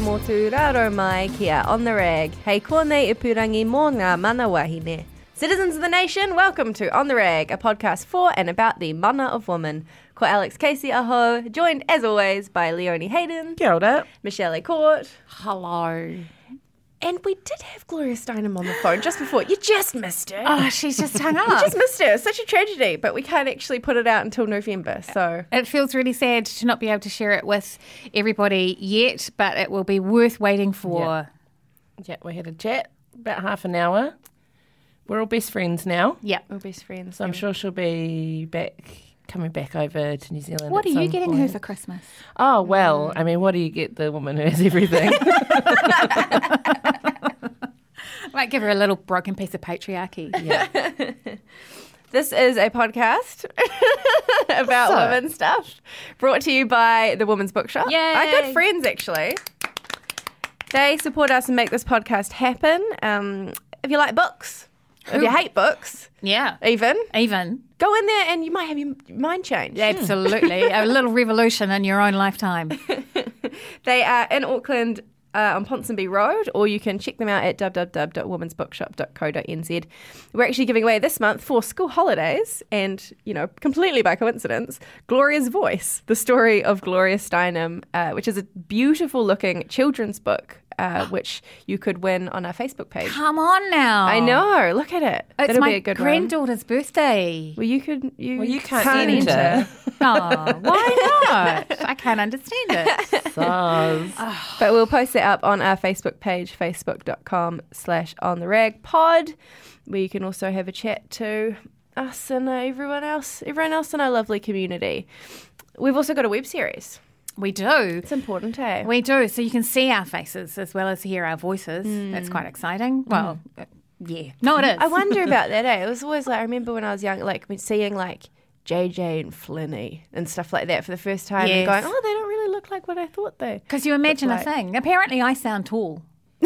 Motu, raro mai kia on the rag. Hei kōnei ipurangi purangi mō ngā mana wahine. Citizens of the nation, welcome to On the Rag, a podcast for and about the mana of woman. Ko Alex Casey aho, joined as always by Leonie Hayden, Kia ora. Michele A'Court, Hello. And we did have Gloria Steinem on the phone just before. You just missed her. Oh, she's just hung You up. just missed her. Such a tragedy, but we can't actually put it out until November. So It feels really sad to not be able to share it with everybody yet, but it will be worth waiting for. Yeah, we had a chat about half an hour. We're all best friends now, Yeah. we're best friends. so I'm sure she'll be back, coming back over to New Zealand. What at are you some getting her for Christmas? Oh well, I mean, what do you get the woman who has everything? Might give her a little broken piece of patriarchy. yeah, This is a podcast about So- women stuff brought to you by the Women's Bookshop. Yay. Our good friends, actually. They support us and make this podcast happen. Um, if you like books, if you hate books, Yeah. even, Even. go in there and you might have your mind changed. Absolutely. a little revolution in your own lifetime. They are in Auckland uh, on Ponsonby Road, or you can check them out at www.womansbookshop.co.nz. We're actually giving away this month for school holidays, and you know, completely by coincidence, Gloria's Voice, the story of Gloria Steinem, uh, which is a beautiful looking children's book. Uh, which you could win on our Facebook page. Come on now. I know. Look at it. It's That'll my be a good one. granddaughter's birthday. Well, you could. You, Well, you can't enter. Oh, why not? I can't understand it. Soz. But we'll post it up on our Facebook page, facebook.com slash on the rag pod, where you can also have a chat to us and uh, everyone else, everyone else in our lovely community. We've also got a web series. We do. It's important, eh? We do. So you can see our faces as well as hear our voices. It's quite exciting. Well, uh, yeah. No, it is. I wonder about that, eh? It was always like, I remember when I was young, like seeing like JJ and Flinny and stuff like that for the first time and going, oh, they don't really look like what I thought they Because you imagine like- a thing. Apparently, I sound tall.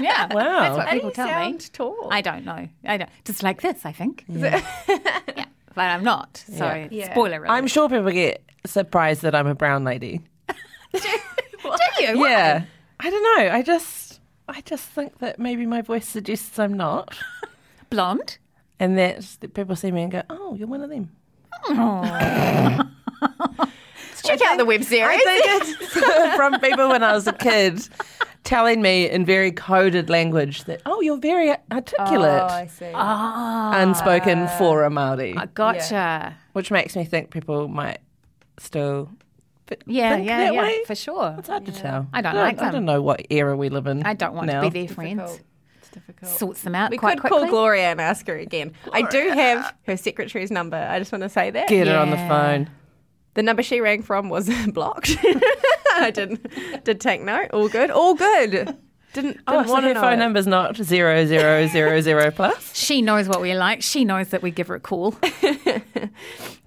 yeah. Wow. That's what How people you tell me. tall? I don't know. I don't. Just like this, I think. Yeah. But I'm not. So, Yeah. Yeah. spoiler alert. I'm sure people get surprised that I'm a brown lady. Do you? Yeah, I don't know. I just, I just think that maybe my voice suggests I'm not, Blonde? and that that people see me and go, "Oh, you're one of them." Check out the web series. I think it's from people when I was a kid telling me in very coded language that, oh, you're very articulate, Oh, I see. Ah. unspoken for a Māori, I gotcha. which makes me think people might still th- Yeah, think yeah, that yeah, way. for sure. It's hard to tell. I don't I like don't, I don't know what era we live in. I don't want now. to be their friends. Difficult. It's difficult. Sorts them out We quite could quickly. call Gloria and ask her again. I do have her secretary's number. I just want to say that. Get her on the phone. The number she rang from was blocked. I didn't did take note. All good. All good. Didn't, oh, didn't Oh, so want her to phone know. number's not zero zero zero zero plus. She knows what we like. She knows that we give her a call.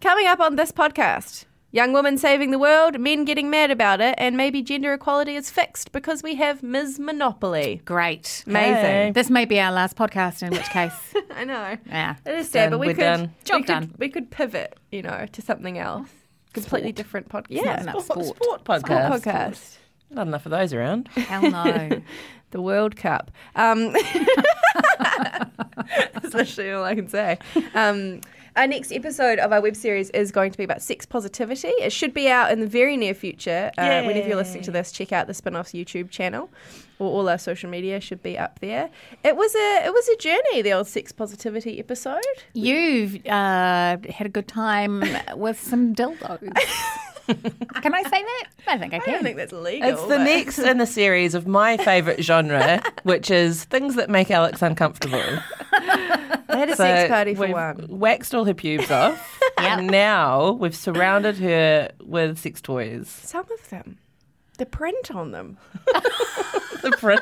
Coming up on this podcast, Young women saving the world, men getting mad about it, and maybe gender equality is fixed because we have Ms. Monopoly. Great. Amazing. Hey. This may be our last podcast, in which case, I know. yeah. It is sad, Done. but we We're could, done. Job we could done. we could pivot, you know, to something else. Completely different podcast. Yeah. enough Sport, sport. sport podcast. podcast. Not enough of those around. Hell no. The World Cup. Um, that's literally all I can say. Um, our next episode of our web series is going to be about sex positivity. It should be out in the very near future. Uh, whenever you're listening to this, check out the Spin-off's YouTube channel, or all our social media should be up there. It was a it was a journey. The old sex positivity episode. You've uh, had a good time with some dildos. can I say that? I think I can. I don't think that's legal. It's the but- next in the series of my favourite genre, which is things that make Alex uncomfortable. I had a So sex party for we've one. waxed all her pubes off, Yep. and now we've surrounded her with sex toys. Some of them, the print on them The print.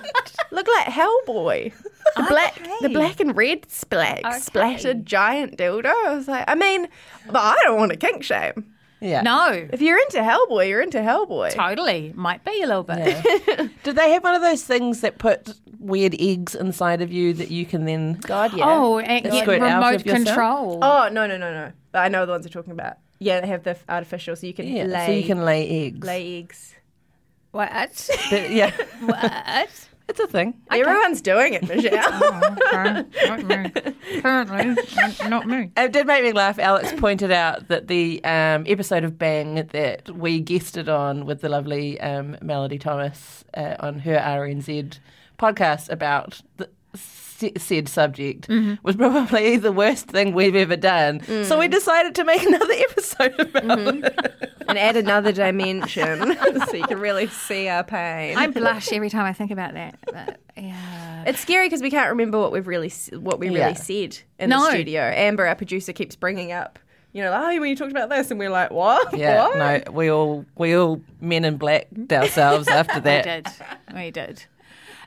look like Hellboy. The black, the black and red splat, Okay. splattered giant dildo. I was like, I mean, but I don't want to kink shame. Yeah. No, If you're into Hellboy, you're into Hellboy. totally. Might be a little bit. Did they have one of those things that put weird eggs inside of you that you can then? God, yeah. Oh, and get Squirt out remote of control. Oh no, no, no, no. But I know the ones you're talking about. Yeah, they have the artificial, so you can Yeah, lay so you can lay eggs. lay eggs. What? But, yeah, what? It's a thing. Everyone's doing it, Michelle. Oh, not me. Apparently, not- not me. It did make me laugh. Alex pointed out that the um, episode of Bang that we guested on with the lovely um, Melody Thomas uh, on her RNZ podcast about the s- said subject mm-hmm. was probably the worst thing we've ever done. Mm. So we decided to make another episode about mm-hmm. it. and add another dimension so you can really see our pain. I blush every time I think about that. But, yeah. It's scary because we can't remember what we've really what we really Yeah. said in No. the studio. Amber, our producer, keeps bringing up, you know, like, oh, when you talked about this, and we're like, what? Yeah, What? no, we all we all men in black ourselves after that. We did. We did.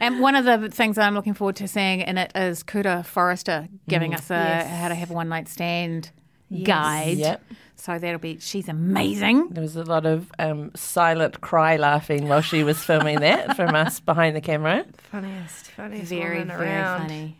And one of the things that I'm looking forward to seeing in it is Kura Forrester giving us a Yes. how to have a one night stand guide. Yep. So that'll be she's amazing. There was a lot of um, silent cry laughing while she was filming that from us behind the camera. Funniest, funniest Very, woman very around. funny.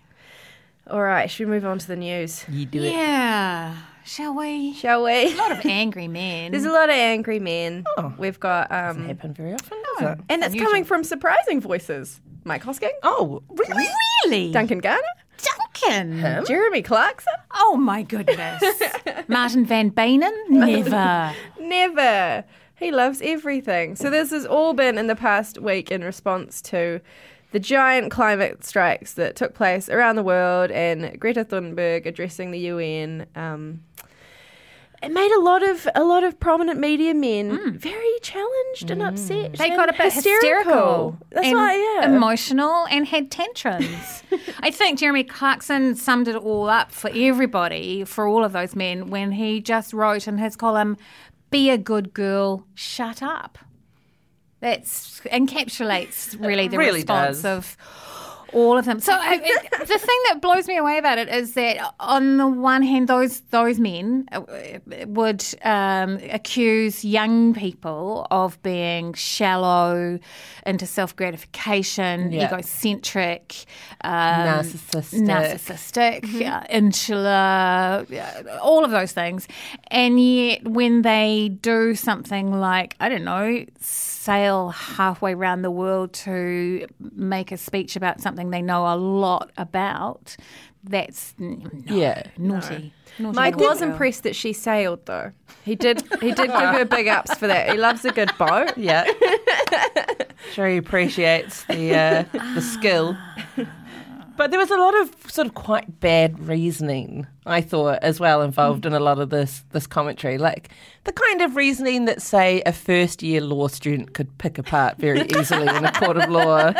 All right, should we move on to the news? You do it. Yeah. Shall we? Shall we? A lot of angry men. There's a lot of angry men. Oh. We've got, Doesn't um, happen very often, does it? and it's unusual. coming from surprising voices. Mike Hosking, Oh, really? really? Duncan Garner, Duncan. Him? Jeremy Clarkson. Oh my goodness. Martin van Beynen? Never. Never. He loves everything. So this has all been in the past week in response to the giant climate strikes that took place around the world and Greta Thunberg addressing the UN. Um, it made a lot of a lot of prominent media men very challenged and upset. Mm. They and got a bit hysterical. That's and why, yeah. Emotional and had tantrums. I think Jeremy Clarkson summed it all up for everybody, for all of those men, when he just wrote in his column, Be a good girl, shut up. That encapsulates really the Really response does. of all of them. So I, it, the thing that blows me away about it is that on the one hand, those those men uh, would um, accuse young people of being shallow, into self gratification, Yeah. egocentric, um, Narcissistic. narcissistic, uh, insular, uh, all of those things. And yet, when they do something like, I don't know, sail halfway around the world to make a speech about something they know a lot about, that's no, Yeah. naughty. naughty Mike naughty was girl. impressed that she sailed though. He did he did give her big ups for that. He loves a good boat. Yeah. sure he appreciates the uh, the skill. But there was a lot of sort of quite bad reasoning, I thought, as well involved in a lot of this this commentary. Like the kind of reasoning that, say, a first year law student could pick apart very easily in a court of law.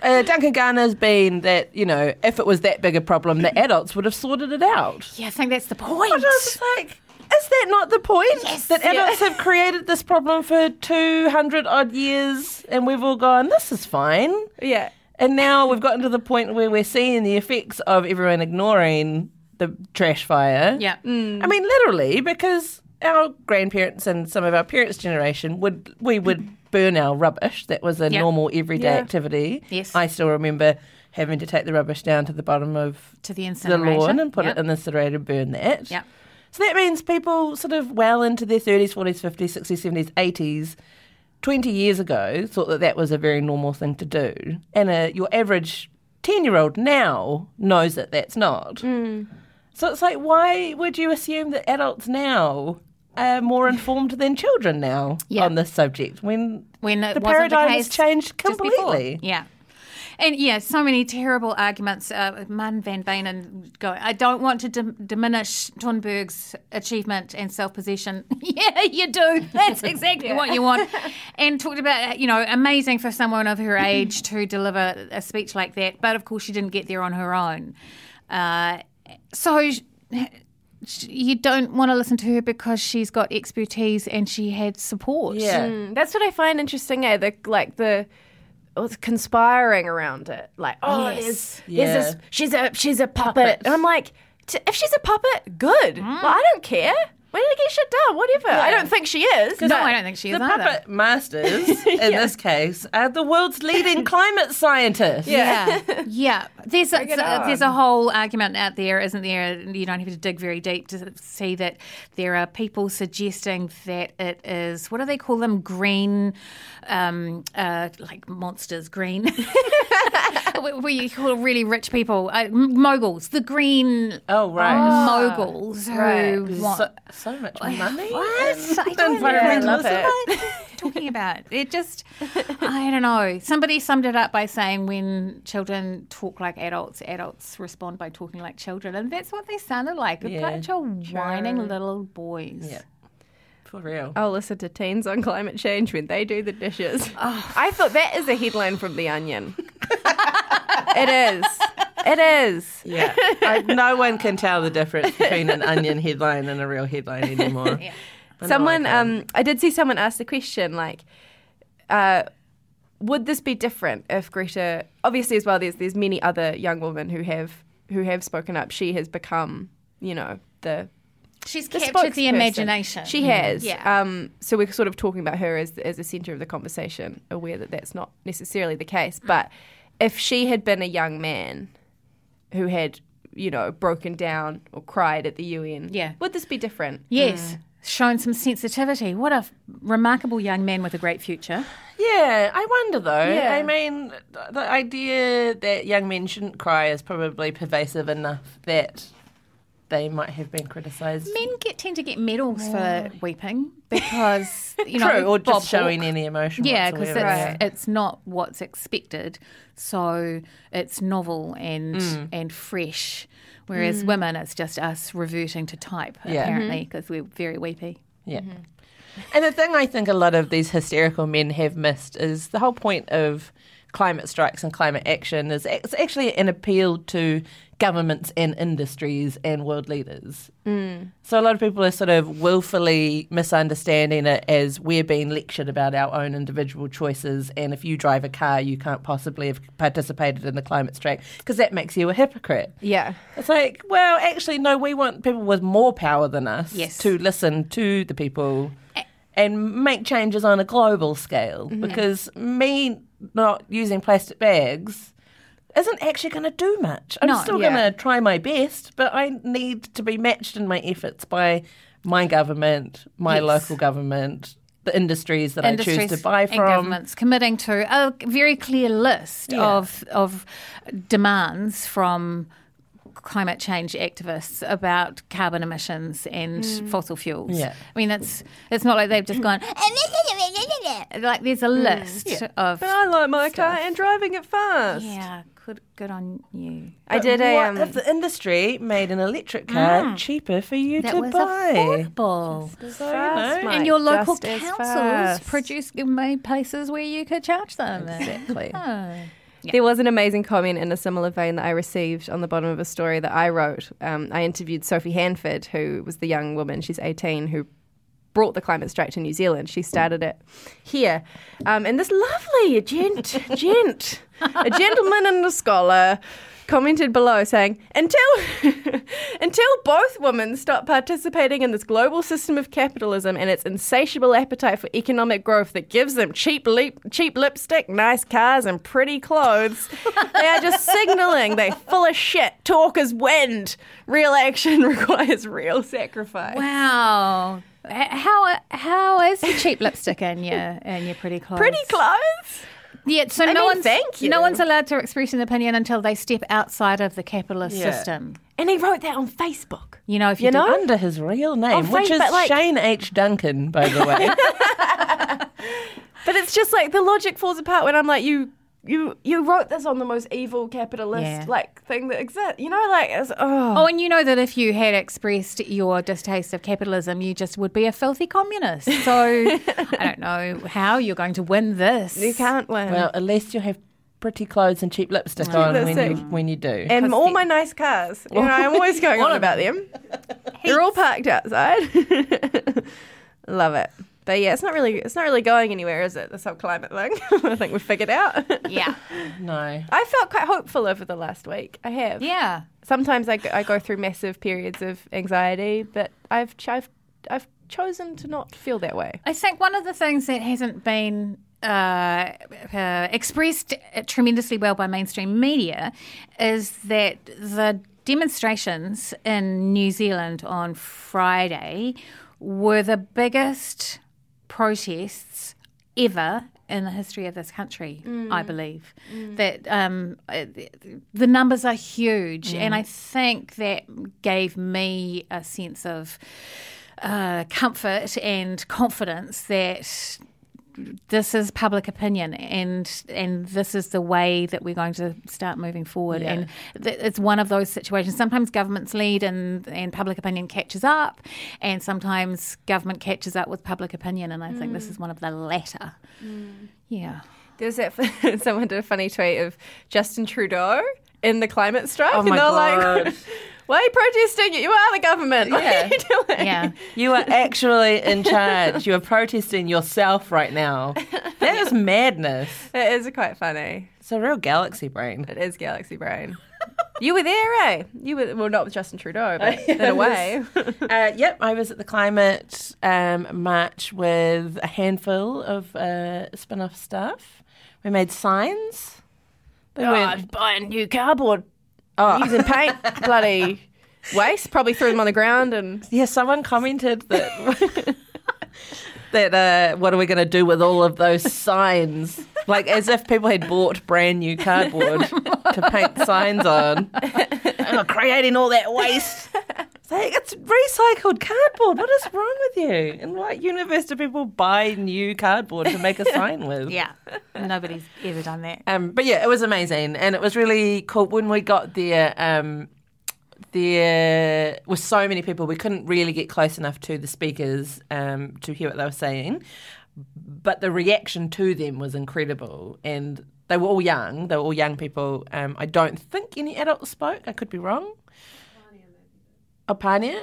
Uh, Duncan Garner's been that, you know, if it was that big a problem, the adults would have sorted it out. Yeah, I think that's the point. I was just like, is that not the point? that adults have created this problem for 200 odd years and we've all gone, this is fine. Yeah. And now we've gotten to the point where we're seeing the effects of everyone ignoring the trash fire. Yeah. Mm. I mean, literally, because our grandparents and some of our parents' generation would we would burn our rubbish. That was a Yeah. normal everyday Yeah. activity. Yes. I still remember having to take the rubbish down to the bottom of To the the lawn and put Yep. it in the incinerator and burn that. Yep. So that means people sort of well into their 30s, 40s, 50s, 60s, 70s, 80s, 20 years ago thought that that was a very normal thing to do. And uh, your average 10 year old now knows that that's not. So it's like, why would you assume that adults now are more informed than children now Yeah. on this subject when when the paradigm has changed completely? Yeah. And yeah, so many terrible arguments. Uh, Martin van Beynen going, I don't want to dim- diminish Thunberg's achievement and self possession. yeah, you do. That's exactly what you want. And talked about, you know, amazing for someone of her age to deliver a speech like that. But of course, she didn't get there on her own. Uh, so you don't want to listen to her because she's got expertise and she had support. Yeah. Mm, that's what I find interesting. Eh? The like the. It's conspiring around it, like oh, Yes. there's, Yeah. there's this, she's a she's a puppet, and I'm like, if she's a puppet, good. Mm. Well, I don't care. When did I get shit done? Whatever. I don't think she is. No, I don't think she is The either. puppet masters, in this case, are the world's leading climate scientists. Yeah, yeah. There's a, it so- there's a whole argument out there, isn't there? You don't have to dig very deep to see that there are people suggesting that it is what do they call them? Green, um, uh, like monsters. Green. we call really rich people uh, moguls. The green Oh, right. moguls who right. want. So, so much money. What? I don't know. Love it. What are you talking about? It just, I don't know. Somebody summed it up by saying when children talk like adults, adults respond by talking like children. And that's what they sounded like a Yeah, bunch of whining little boys. Yeah. For real. I'll listen to teens on climate change when they do the dishes. I thought that is a headline from The Onion. it is. It is. Yeah. I, no one can tell the difference between an onion headline and a real headline anymore. Know Someone, I um, I did see someone ask the question, like, uh, would this be different if Greta? Obviously, as well, there's there's many other young women who have who have spoken up. She has become, you know, the She's the captured the imagination. She has. Yeah. Um, so we're sort of talking about her as as the centre of the conversation, aware that that's not necessarily the case. But if she had been a young man who had, you know, broken down or cried at the UN, Yeah. would this be different? Yes. Shown some sensitivity. What a f- remarkable young man with a great future. Yeah, I wonder though. Yeah. I mean, the idea that young men shouldn't cry is probably pervasive enough that they might have been criticised. Men get tend to get medals for weeping because you know True, or Bob just showing Hawke- any emotion. Yeah, because it's, whatsoever. it's not what's expected, so it's novel and Mm. and fresh. Whereas mm. women, it's just us reverting to type Yeah. apparently mm-hmm. because we're very weepy. Yeah. Mm-hmm. And the thing I think a lot of these hysterical men have missed is the whole point of climate strikes and climate action is it's actually an appeal to governments and industries and world leaders. So a lot of people are sort of willfully misunderstanding it as we're being lectured about our own individual choices and if you drive a car you can't possibly have participated in the climate strike because that makes you a hypocrite. Yeah. It's like, well, actually, no, we want people with more power than us Yes. to listen to the people and make changes on a global scale Mm-hmm. because me not using plastic bags isn't actually going to do much. I'm No, still yeah. going to try my best, but I need to be matched in my efforts by my government, my Yes. local government, the industries that I choose to buy and from. governments committing to a very clear list Yeah. of of demands from climate change activists about carbon emissions and mm. fossil fuels. Yeah. I mean it's it's not like they've just gone like there's a list of But I like my car and driving it fast. yeah, good good on you. I did a. what Um, if the industry made an electric car cheaper for you That to was buy? affordable. So, you know. And your local just as councils fast. produce made places where you could charge them. Exactly. There was an amazing comment in a similar vein that I received on the bottom of a story that I wrote. Um, I interviewed Sophie Handford, who was the young woman, she's 18, who brought the climate strike to New Zealand. She started it here. Um, and this lovely gent, gent, a gentleman and a scholar commented below saying, "Until until both women stop participating in this global system of capitalism and its insatiable appetite for economic growth that gives them cheap lip, cheap lipstick, nice cars, and pretty clothes, they are just signaling they're full of shit. Talk is wind. Real action requires real sacrifice." Wow. H- How how is the cheap lipstick in your in your pretty clothes? Pretty clothes. Yeah, so I no mean, one's thank you. no one's allowed to express an opinion until they step outside of the capitalist Yeah. system. And he wrote that on Facebook. You know, if you, You do- know? Under his real name, Oh, which fine, is like- Shane H. Duncan, by the way. But it's just like the logic falls apart when I'm like, you you you wrote this on the most evil capitalist Yeah. like, like thing that exists. You know, like it's, oh. Oh, and you know that if you had expressed your distaste of capitalism, you just would be a filthy communist. So I don't know how you're going to win this. you can't win. well, unless you have pretty clothes and cheap lipstick on when you, when you do. and all my nice cars. You know, I'm always going on about them. They're all parked outside. Love it. But yeah, it's not really it's not really going anywhere, is it? The subclimate thing. I think we've figured out. Yeah. no. I felt quite hopeful over the last week. I have. Yeah. Sometimes I go, I go through massive periods of anxiety, but I've ch- I've I've chosen to not feel that way. I think one of the things that hasn't been uh, uh, expressed tremendously well by mainstream media is that the demonstrations in New Zealand on Friday were the biggest protests ever in the history of this country, I believe. That um, uh, the numbers are huge, and I think that gave me a sense of uh, comfort and confidence that this is public opinion and and this is the way that we're going to start moving forward. Yeah. and th- it's one of those situations. Sometimes governments lead and and public opinion catches up and sometimes government catches up with public opinion and I think this mm. is one of the latter. Mm. Yeah. There's that someone did a funny tweet of Justin Trudeau in the climate strike, Oh and they're God. like, "Why are you protesting? You are the government. What Yeah. are you doing?" yeah You are actually in charge. You are protesting yourself right now. That is madness. It is quite funny. It's a real galaxy brain. It is Galaxy Brain. you were there, eh? You were well, not with Justin Trudeau, but in a way. Uh, yep, I was at the climate um, march with a handful of uh, spin off staff. We made signs. They went, buying new cardboard, oh, using paint, bloody waste. Probably threw them on the ground and yeah, someone commented that. That uh, what are we going to do with all of those signs? Like as if people had bought brand new cardboard to paint signs on, and are creating all that waste. It's like it's recycled cardboard. What is wrong with you? In what universe do people buy new cardboard to make a sign with? yeah nobody's ever done that Um, but yeah, it was amazing, and it was really cool when we got there. Um, there were so many people, we couldn't really get close enough to the speakers um, to hear what they were saying. But the reaction to them was incredible, and they were all young. They were all young people. Um, I don't think any adults spoke. I could be wrong. Oh, Pania?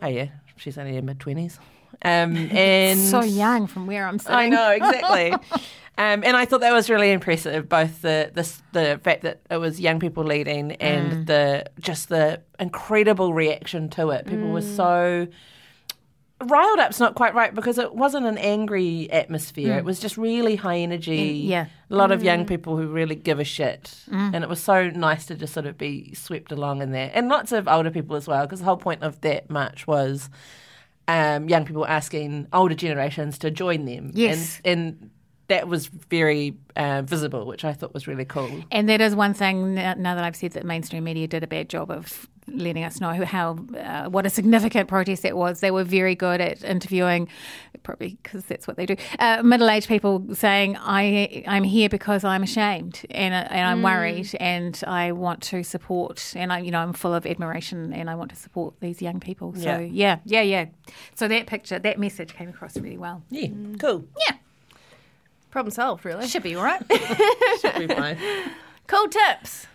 Oh yeah, she's only in mid twenties. Um, and so young from where I'm sitting I know exactly. um, and I thought that was really impressive, both the the the fact that it was young people leading and mm. the just the incredible reaction to it. People were so mm. riled up's not quite right because it wasn't an angry atmosphere. Mm. It was just really high energy. yeah. A lot of young people who really give a shit. And it was so nice to just sort of be swept along in there. And lots of older people as well, because the whole point of that march was um, young people asking older generations to join them. Yes. And, and that was very uh, visible, which I thought was really cool. And that is one thing now that I've said that mainstream media did a bad job of letting us know how uh, what a significant protest that was. They were very good at interviewing, probably because that's what they do, uh, middle-aged people saying, "I I'm here because I'm ashamed and uh, and I'm worried and I want to support and I you know I'm full of admiration and I want to support these young people." So Yeah. yeah, yeah, yeah. So that picture, that message came across really well. Yeah, cool. Yeah, problem solved, really. should be all right. Should be fine. Cool tips.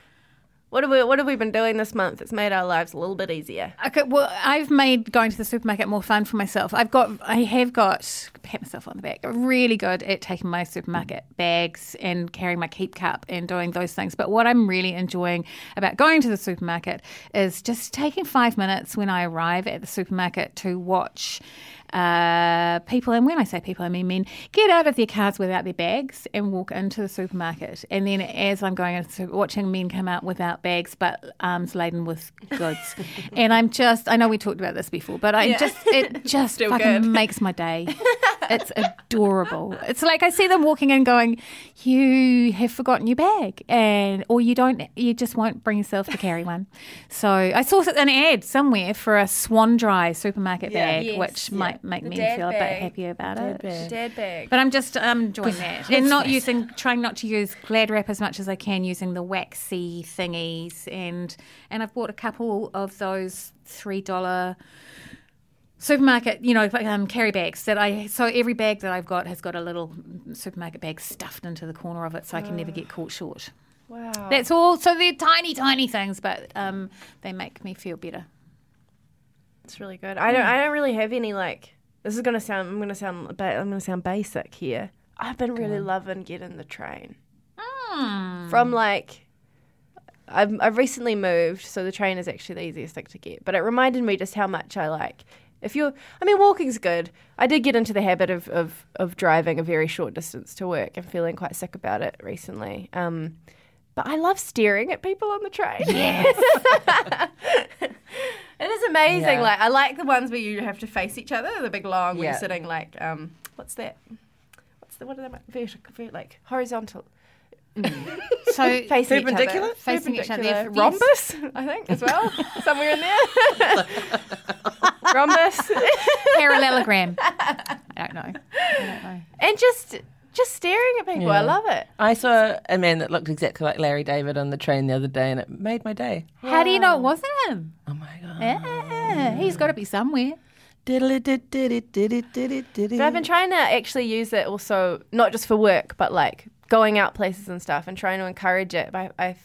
What have we What have we been doing this month? It's made our lives a little bit easier. Okay, well, I've made going to the supermarket more fun for myself. I've got, I have got, pat myself on the back, really good at taking my supermarket bags and carrying my keep cup and doing those things. But what I'm really enjoying about going to the supermarket is just taking five minutes when I arrive at the supermarket to watch uh, people, and when I say people, I mean men, get out of their cars without their bags and walk into the supermarket. And then as I'm going into watching men come out without bags but arms laden with goods. and I'm just, I know we talked about this before, but I just, it just Still fucking good. makes my day. It's adorable. It's like I see them walking in going, you have forgotten your bag and, or you don't, you just won't bring yourself to carry one. So I saw an ad somewhere for a Swanndri supermarket Yeah. bag, Yes, which yeah. might make The me dad feel a bit happier about it. Dad bag. But I'm just um, enjoying that and not using, trying not to use Glad wrap as much as I can, using the waxy thingies, and and I've bought a couple of those three dollar supermarket, you know, um, carry bags that I. So every bag that I've got has got a little supermarket bag stuffed into the corner of it, so I can never get caught short. wow. That's all. So they're tiny, tiny things, but um, they make me feel better. It's really good. I don't. I don't really have any like. This is gonna sound. I'm gonna sound. I'm gonna sound basic here. I've been really loving getting the train from like. I've I've recently moved, so the train is actually the easiest thing to get. But it reminded me just how much I like. If you're, I mean, walking's good. I did get into the habit of, of, of driving a very short distance to work and feeling quite sick about it recently. Um, but I love staring at people on the train. Yes. it is amazing. Yeah. Like I like the ones where you have to face each other, the big long where you're sitting like um what's that? What's the what are they vertical like horizontal. Mm. So Facing each Perpendicular? other. Facing each other, Perpendicular. Rhombus, I think, as well. Somewhere in there. Rhombus. parallelogram. I don't know. I don't know. and just just staring at people. I love it. I saw a man that looked exactly like Larry David on the train the other day, and it made my day. How do you know it wasn't him? Oh my god! Yeah, he's got to be somewhere. But I've been trying to actually use it also, not just for work, but like going out places and stuff, and trying to encourage it. But I, I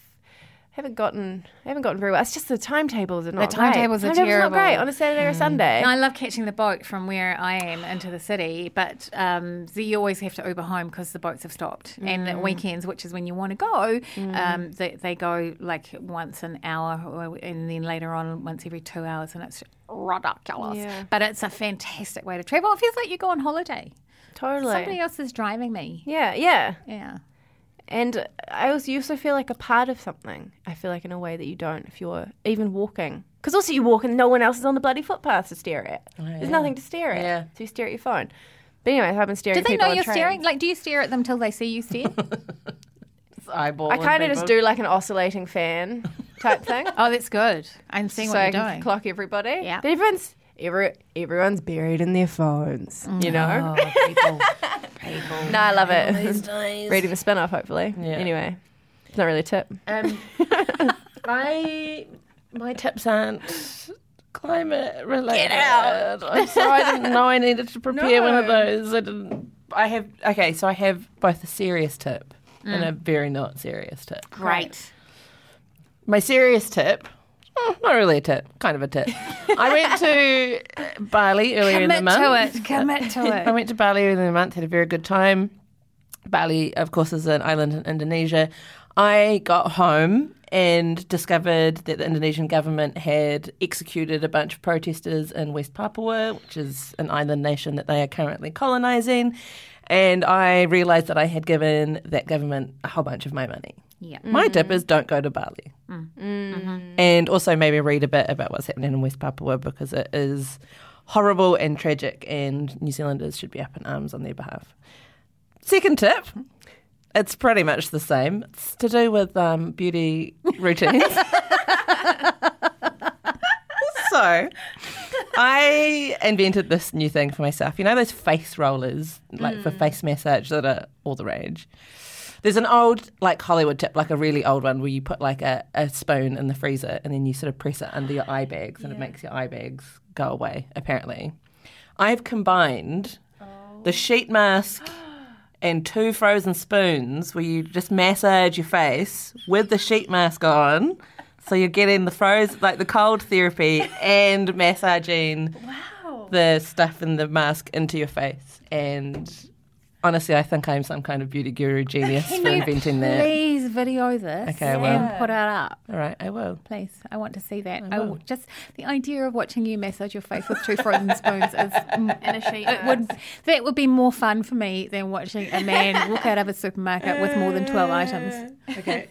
haven't gotten, I haven't gotten very well. It's just the timetables are not. timetables are great. timetables not great terrible. on a Saturday or a Sunday. And I love catching the boat from where I am into the city, but um, so you always have to Uber home because the boats have stopped. And at weekends, which is when you want to go, um, they, they go like once an hour, or, and then later on once every two hours, and it's ridiculous. Yeah. But it's a fantastic way to travel. It feels like you go on holiday. Totally. Somebody else is driving me. Yeah, yeah. Yeah. And I also, you also feel like a part of something. I feel like in a way that you don't if you're even walking. Because also you walk and no one else is on the bloody footpath to stare at. Oh, There's nothing to stare at. Yeah. So you stare at your phone. But anyway, I've been staring Do they people know on you're trains. staring? Like, do you stare at them till they see you stare? Eyeball. I kind of just do like an oscillating fan type thing. oh, that's good. I'm seeing so what you're can doing. clock everybody. Yeah. But everyone's every, everyone's buried in their phones. You know. Oh, people. people. no, I love it. These days. Reading the spin off, hopefully. Yeah. Anyway, it's not really a tip. Um, I my tips aren't climate related. Get out. I'm sorry, I didn't know I needed to prepare one of those. I didn't. I have okay, so I have both a serious tip and a very not serious tip. Great. My serious tip. Oh, not really a tip, kind of a tip. I went to uh, Bali earlier in the month. Commit to it. Commit to it. I went to Bali earlier in the month, had a very good time. Bali, of course, is an island in Indonesia. I got home and discovered that the Indonesian government had executed a bunch of protesters in West Papua, which is an island nation that they are currently colonizing. And I realized that I had given that government a whole bunch of my money. Yeah. My tip is don't go to Bali. And also maybe read a bit about what's happening in West Papua because it is horrible and tragic, and New Zealanders should be up in arms on their behalf. Second tip. It's pretty much the same. It's to do with um, beauty routines. so, I invented this new thing for myself. You know those face rollers, like for face massage, that are all the rage. There's an old, like Hollywood tip, like a really old one, where you put like a, a spoon in the freezer and then you sort of press it under your eye bags and it makes your eye bags go away, apparently. I've combined the oh. sheet mask and two frozen spoons where you just massage your face with the sheet mask on. So you're getting the froze like the cold therapy and massaging the stuff in the mask into your face. And honestly, I think I'm some kind of beauty guru genius Can for inventing that. please video this Okay, I will. and put it up? All right, I will. Please, I want to see that. I w- just the idea of watching you massage your face with two frozen spoons is And a sheet it would that would be more fun for me than watching a man walk out of a supermarket with more than twelve items. Okay.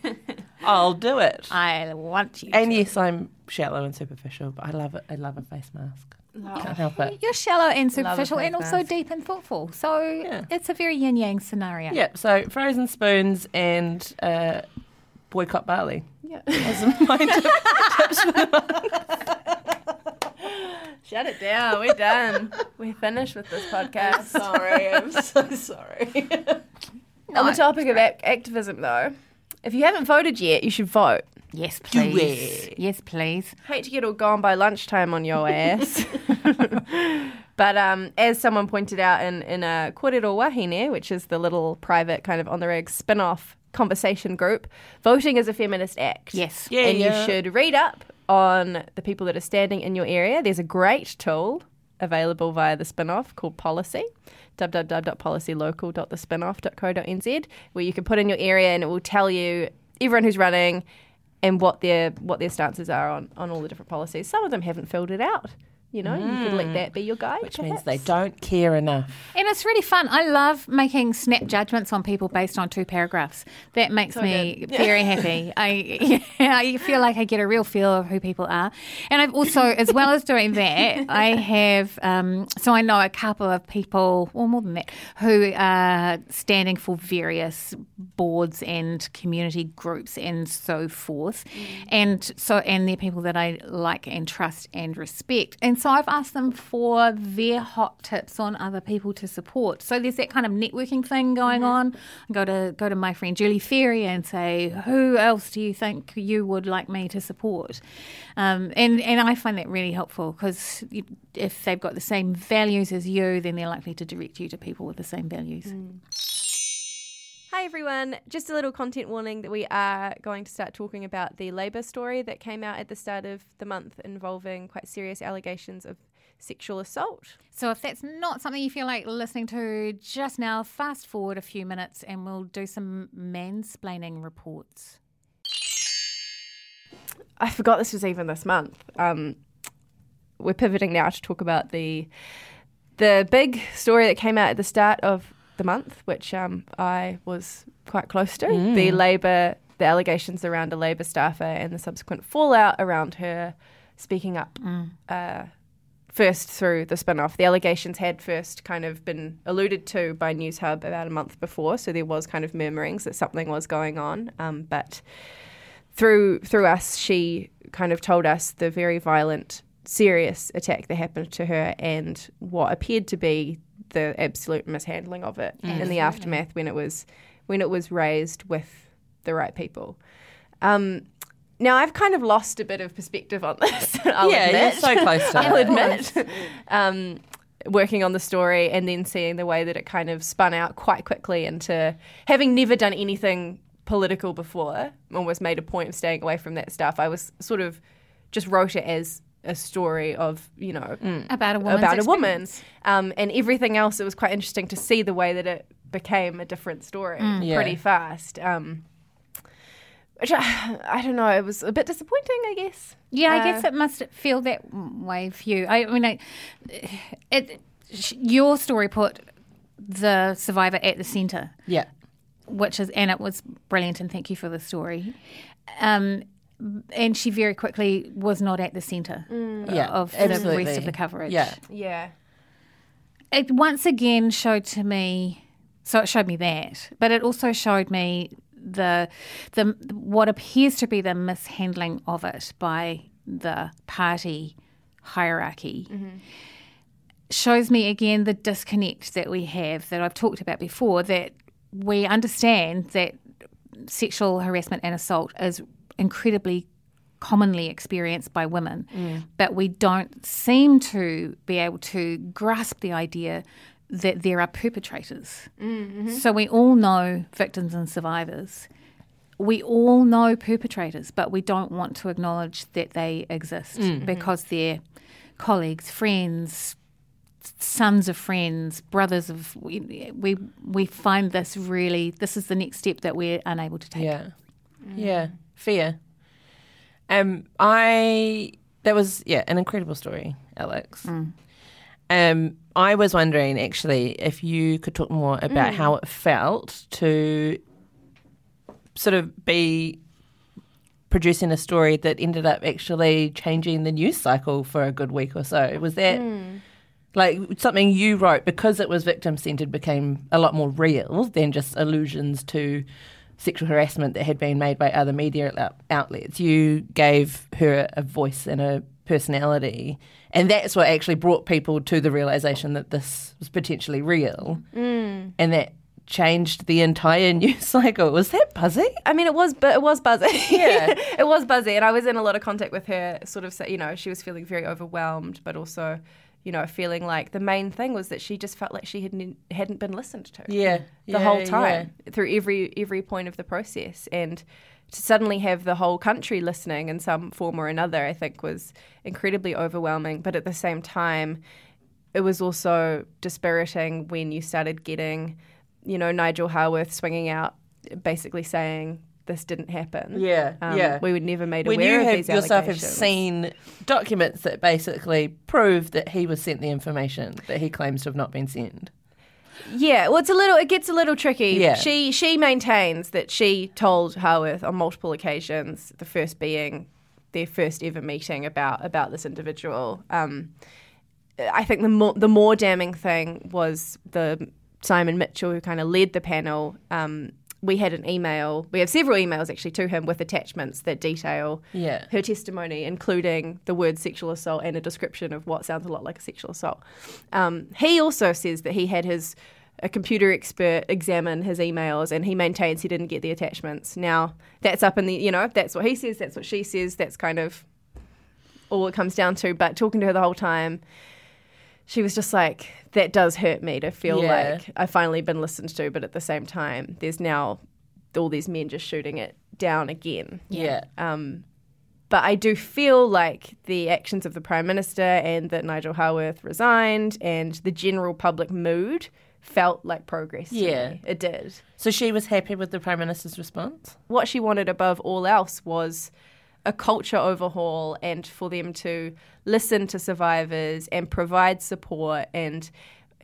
I'll do it. I want you. And to. yes, I'm shallow and superficial, but I love it. I love a face mask. Can't help it. You're shallow and superficial, and also deep and thoughtful. So Yeah. it's a very yin yang scenario. Yeah, so frozen spoons and uh, boycott Bali. Yeah. As my tip- Shut it down. We're done. We're finished with this podcast. sorry, I'm so sorry. On the topic of ac- activism, though, if you haven't voted yet, you should vote. Yes, Do please. it. Yes, please. Hate to get all gone by lunchtime on your ass. but um, as someone pointed out in, in a Korero Wahine, which is the little private kind of On the Rag spin off conversation group, voting is a feminist act. Yes. Yeah, and yeah. you should read up on the people that are standing in your area. There's a great tool available via the spin-off called Policy www.policylocal.thespinoff.co.nz where you can put in your area and it will tell you everyone who's running and what their what their stances are on, on all the different policies. Some of them haven't filled it out. You know, you could let that be your guide. Which means they don't care enough. And it's really fun. I love making snap judgments on people based on two paragraphs. That makes me very happy. I yeah, I feel like I get a real feel of who people are. And I've also, as well as doing that, I have um, so I know a couple of people, or more than that, who are standing for various boards and community groups and so forth. And so and they're people that I like and trust and respect. And so I've asked them for their hot tips on other people to support. So there's that kind of networking thing going on. I go to go to my friend Julie Fairey and say, who else do you think you would like me to support? Um, and and I find that really helpful because if they've got the same values as you, then they're likely to direct you to people with the same values. Hi everyone, just a little content warning that we are going to start talking about the Labour story that came out at the start of the month involving quite serious allegations of sexual assault. So if that's not something you feel like listening to just now, fast forward a few minutes and we'll do some mansplaining reports. I forgot this was even this month. Um, we're pivoting now to talk about the the big story that came out at the start of the month, which um, I was quite close to. The Labor, the allegations around a Labor staffer and the subsequent fallout around her speaking up. Uh, first through the spin-off. The allegations had first kind of been alluded to by Newshub about a month before, so there was kind of murmurings that something was going on. Um, but through through us, she kind of told us the very violent, serious attack that happened to her and what appeared to be the absolute mishandling of it in the aftermath when it was when it was raised with the right people. Um, now I've kind of lost a bit of perspective on this. I'll yeah, admit. you're so close to I'll it. admit. um, working on the story and then seeing the way that it kind of spun out quite quickly into having never done anything political before, almost made a point of staying away from that stuff. I was sort of just wrote it as a story of, you know, About a woman's about a woman. Um, and everything else, it was quite interesting to see the way that it became a different story Yeah. pretty fast. Um, which I, I don't know, it was a bit disappointing, I guess. Yeah, I Uh, guess it must feel that way for you. I, I mean, I, it, your story put the survivor at the centre, Yeah. which is, and it was brilliant, and thank you for the story. Um, and she very quickly was not at the centre mm. uh, Yeah, of the rest of the coverage. Yeah. Yeah. it once again showed to me so it showed me that but it also showed me the the what appears to be the mishandling of it by the party hierarchy mm-hmm. shows me again the disconnect that we have that I've talked about before that we understand that sexual harassment and assault is incredibly commonly experienced by women, mm. but we don't seem to be able to grasp the idea that there are perpetrators. Mm-hmm. So we all know victims and survivors. We all know perpetrators, but we don't want to acknowledge that they exist mm-hmm. because they're colleagues, friends, sons of friends, brothers of we, we we find this really this is the next step that we're unable to take. Yeah. Yeah. Mm. Fear. Um, I that was yeah an incredible story, Alex. Um, I was wondering actually if you could talk more about how it felt to sort of be producing a story that ended up actually changing the news cycle for a good week or so. Was that like something you wrote because it was victim centered became a lot more real than just allusions to sexual harassment that had been made by other media outlets. You gave her a voice and a personality, and that's what actually brought people to the realization that this was potentially real, mm. and that changed the entire news cycle. Was that buzzy? I mean, it was, but it was buzzy. Yeah. it was buzzy, and I was in a lot of contact with her. Sort of, you know, she was feeling very overwhelmed, but also, you know, feeling like the main thing was that she just felt like she hadn't hadn't been listened to. Yeah, the yeah, whole yeah. time through every every point of the process, and to suddenly have the whole country listening in some form or another, I think was incredibly overwhelming. But at the same time, it was also dispiriting when you started getting, you know, Nigel Haworth swinging out, basically saying this didn't happen. Yeah, Um, yeah. We were never made when aware you of have these yourself have seen documents that basically prove that he was sent the information that he claims to have not been sent. Yeah, well, it's a little. It gets a little tricky. Yeah. She she maintains that she told Haworth on multiple occasions. The first being their first ever meeting about about this individual. Um, I think the more the more damning thing was the Simon Mitchell who kind of led the panel. Um, we had an email. We have several emails actually to him with attachments that detail Yeah. her testimony, including the word sexual assault and a description of what sounds a lot like a sexual assault. Um, he also says that he had his a computer expert examine his emails, and he maintains he didn't get the attachments. Now that's up in the you know that's what he says, that's what she says, that's kind of all it comes down to. But talking to her the whole time, she was just like, that does hurt me to feel Yeah. like I've finally been listened to, but at the same time, there's now all these men just shooting it down again. Yeah. Um, but I do feel like the actions of the Prime Minister and that Nigel Haworth resigned and the general public mood felt like progress. Yeah. me. It did. So she was happy with the Prime Minister's response? What she wanted above all else was a culture overhaul and for them to listen to survivors and provide support and,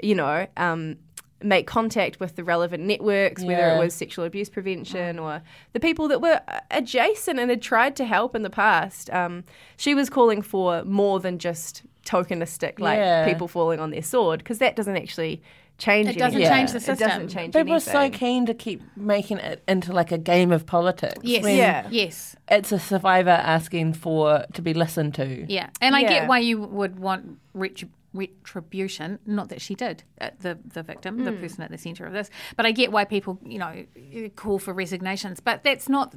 you know, um, make contact with the relevant networks, whether it was sexual abuse prevention or the people that were adjacent and had tried to help in the past. Um, she was calling for more than just tokenistic, like Yeah. people falling on their sword, because that doesn't actually change It doesn't anything. change the It system. doesn't change People are so keen to keep making it into like a game of politics. Yes. Yeah. Yes. It's a survivor asking for to be listened to. Yeah, and I Yeah. get why you would want retri- retribution. Not that she did, uh, the the victim, the hmm. person at the centre of this. But I get why people, you know, call for resignations. But that's not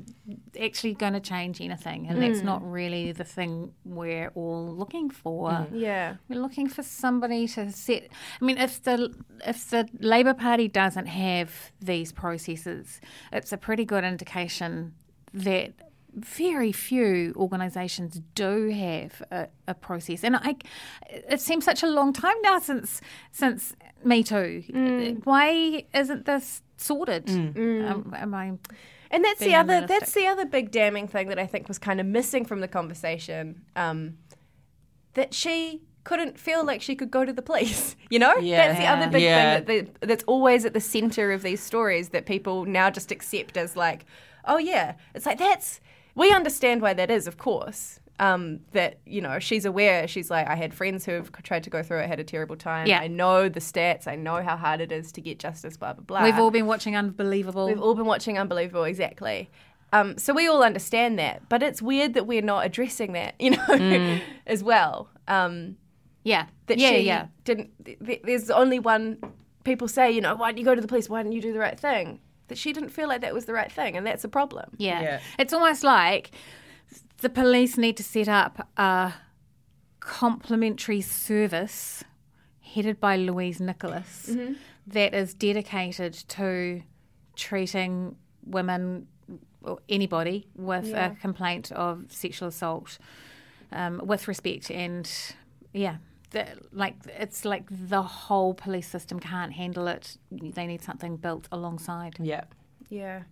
actually going to change anything, and that's hmm. not really the thing we're all looking for. Mm-hmm. Yeah. We're looking for somebody to set. I mean, if the if the Labour Party doesn't have these processes, it's a pretty good indication that very few organisations do have a, a process. And I, it seems such a long time now since since Me Too. Why isn't this sorted? Um, am I? And that's the other unrealistic. that's the other big damning thing that I think was kind of missing from the conversation. Um, that she couldn't feel like she could go to the police. You know, Yeah. that's the other big Yeah. thing that the, that's always at the center of these stories that people now just accept as like, oh yeah, it's like that's we understand why that is, of course. Um, that you know she's aware. She's like, I had friends who have tried to go through it, had a terrible time. Yeah. I know the stats. I know how hard it is to get justice. Blah blah blah. We've all been watching Unbelievable. We've all been watching Unbelievable, exactly. Um, so we all understand that, but it's weird that we're not addressing that, you know, as well. Um, yeah, that yeah, she yeah. didn't. th- th- There's only one. People say, you know, why didn't you go to the police? Why didn't you do the right thing? That she didn't feel like that was the right thing, and that's a problem. Yeah. Yeah. It's almost like the police need to set up a complementary service headed by Louise Nicholas, that is dedicated to treating women or anybody with Yeah. a complaint of sexual assault um, with respect and yeah. The, like it's like the whole police system can't handle it. They need something built alongside. Yeah. Yeah.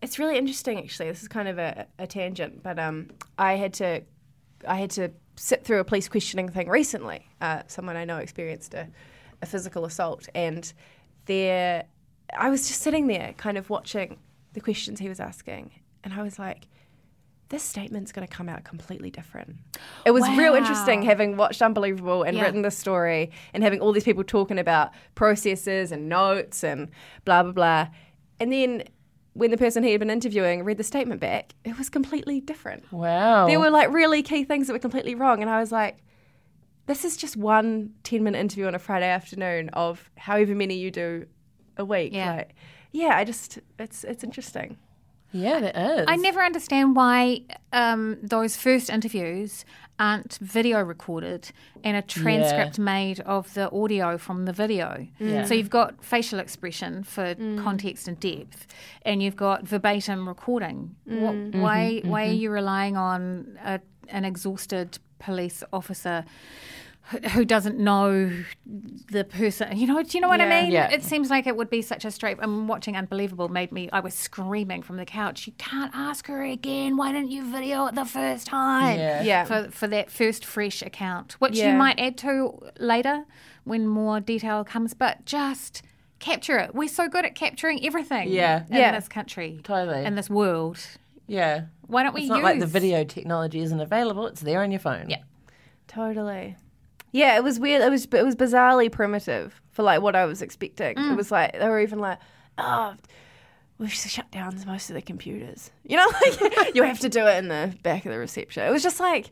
It's really interesting actually. This is kind of a, a tangent, but um I had to I had to sit through a police questioning thing recently. Uh, someone I know experienced a, a physical assault and there I was just sitting there kind of watching the questions he was asking and I was like this statement's going to come out completely different. It was real interesting having watched Unbelievable and Yeah. written this story and having all these people talking about processes and notes and blah, blah, blah. And then when the person he had been interviewing read the statement back, it was completely different. Wow. There were like really key things that were completely wrong. And I was like, this is just one 10 minute interview on a Friday afternoon of however many you do a week. Yeah. Like, yeah, I just, it's, it's interesting. Yeah, it is. I never understand why um, those first interviews aren't video recorded and a transcript made of the audio from the video. Yeah. So you've got facial expression for mm. context and depth, and you've got verbatim recording. Mm. What, mm-hmm, why? Why mm-hmm. are you relying on a, an exhausted police officer? Who- Who doesn't know the person? You know, do you know what Yeah. I mean? Yeah. It seems like it would be such a straight. I'm watching Unbelievable made me. I was screaming from the couch. You can't ask her again. Why didn't you video it the first time? Yeah. Yeah. For for that first fresh account, which Yeah. you might add to later when more detail comes. But just capture it. We're so good at capturing everything. Yeah. In Yeah. this country. Totally. In this world. yeah. Why don't we use? It's not use like the video technology isn't available. It's there on your phone. Yeah. Totally. Yeah, it was weird. It was it was bizarrely primitive for like what I was expecting. It mm. was like they were even like, oh, we should shut down most of the computers. You know, like you have to do it in the back of the reception. It was just like,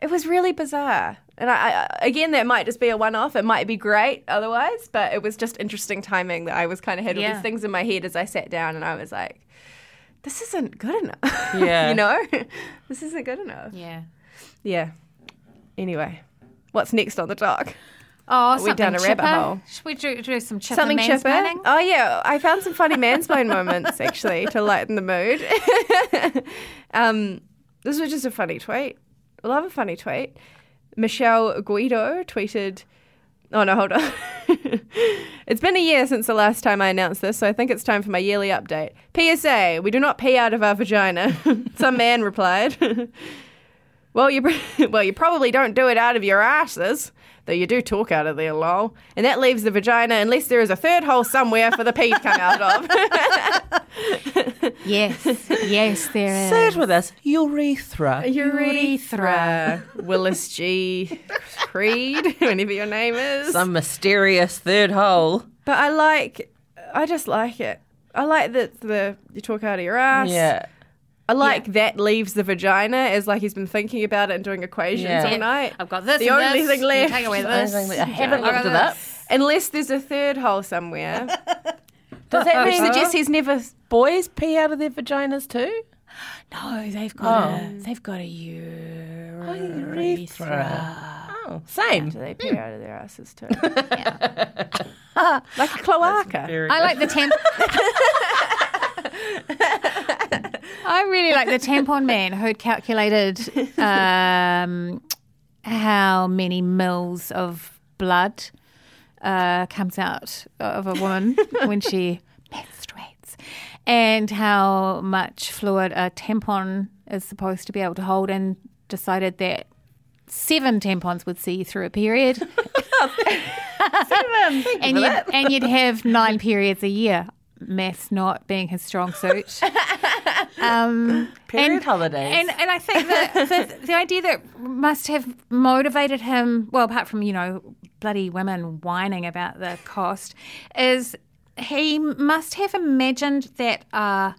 it was really bizarre. And I, I again, that might just be a one-off. It might be great otherwise, but it was just interesting timing that I was kind of had all Yeah. these things in my head as I sat down, and I was like, this isn't good enough. Yeah. you know, this isn't good enough. Yeah. Yeah. Anyway, what's next on the dock? Oh, something down a rabbit chipper. hole. Should we do, do some chipper Something chipper? Oh yeah, I found some funny mansplain moments actually to lighten the mood. um, this was just a funny tweet. I love a funny tweet. Michelle Guido tweeted. Oh no, hold on. it's been a year since the last time I announced this, so I think it's time for my yearly update. PSA: We do not pee out of our vagina. Some man replied. Well, you well, you probably don't do it out of your asses, though you do talk out of there, lol. And that leaves the vagina, unless there is a third hole somewhere for the pee to come out of. Yes. yes, there is. Say it with us. Urethra. Urethra. Willis G. Creed, whenever your name is. Some mysterious third hole. But I like, I just like it. I like that the you talk out of your ass. Yeah. I like that leaves the vagina as like he's been thinking about it and doing equations Yeah. all night. I've got this. The and only this. thing left. Take away The this. I haven't looked it up. Unless there's a third hole somewhere. Does that Which mean suggests he's never boys pee out of their vaginas too? No, they've got Oh. a they've got a urethra. Oh, same. Do they pee out of their asses too? like a cloaca. I like the temp. I really like the tampon man who'd calculated um, how many mils of blood uh, comes out of a woman when she menstruates, and how much fluid a tampon is supposed to be able to hold, and decided that seven tampons would see you through a period. and you'd, and you'd have nine periods a year. Maths not being his strong suit. Um, Period and, holidays. And and I think that the, the idea that must have motivated him, well, apart from you know bloody women whining about the cost, is he must have imagined that a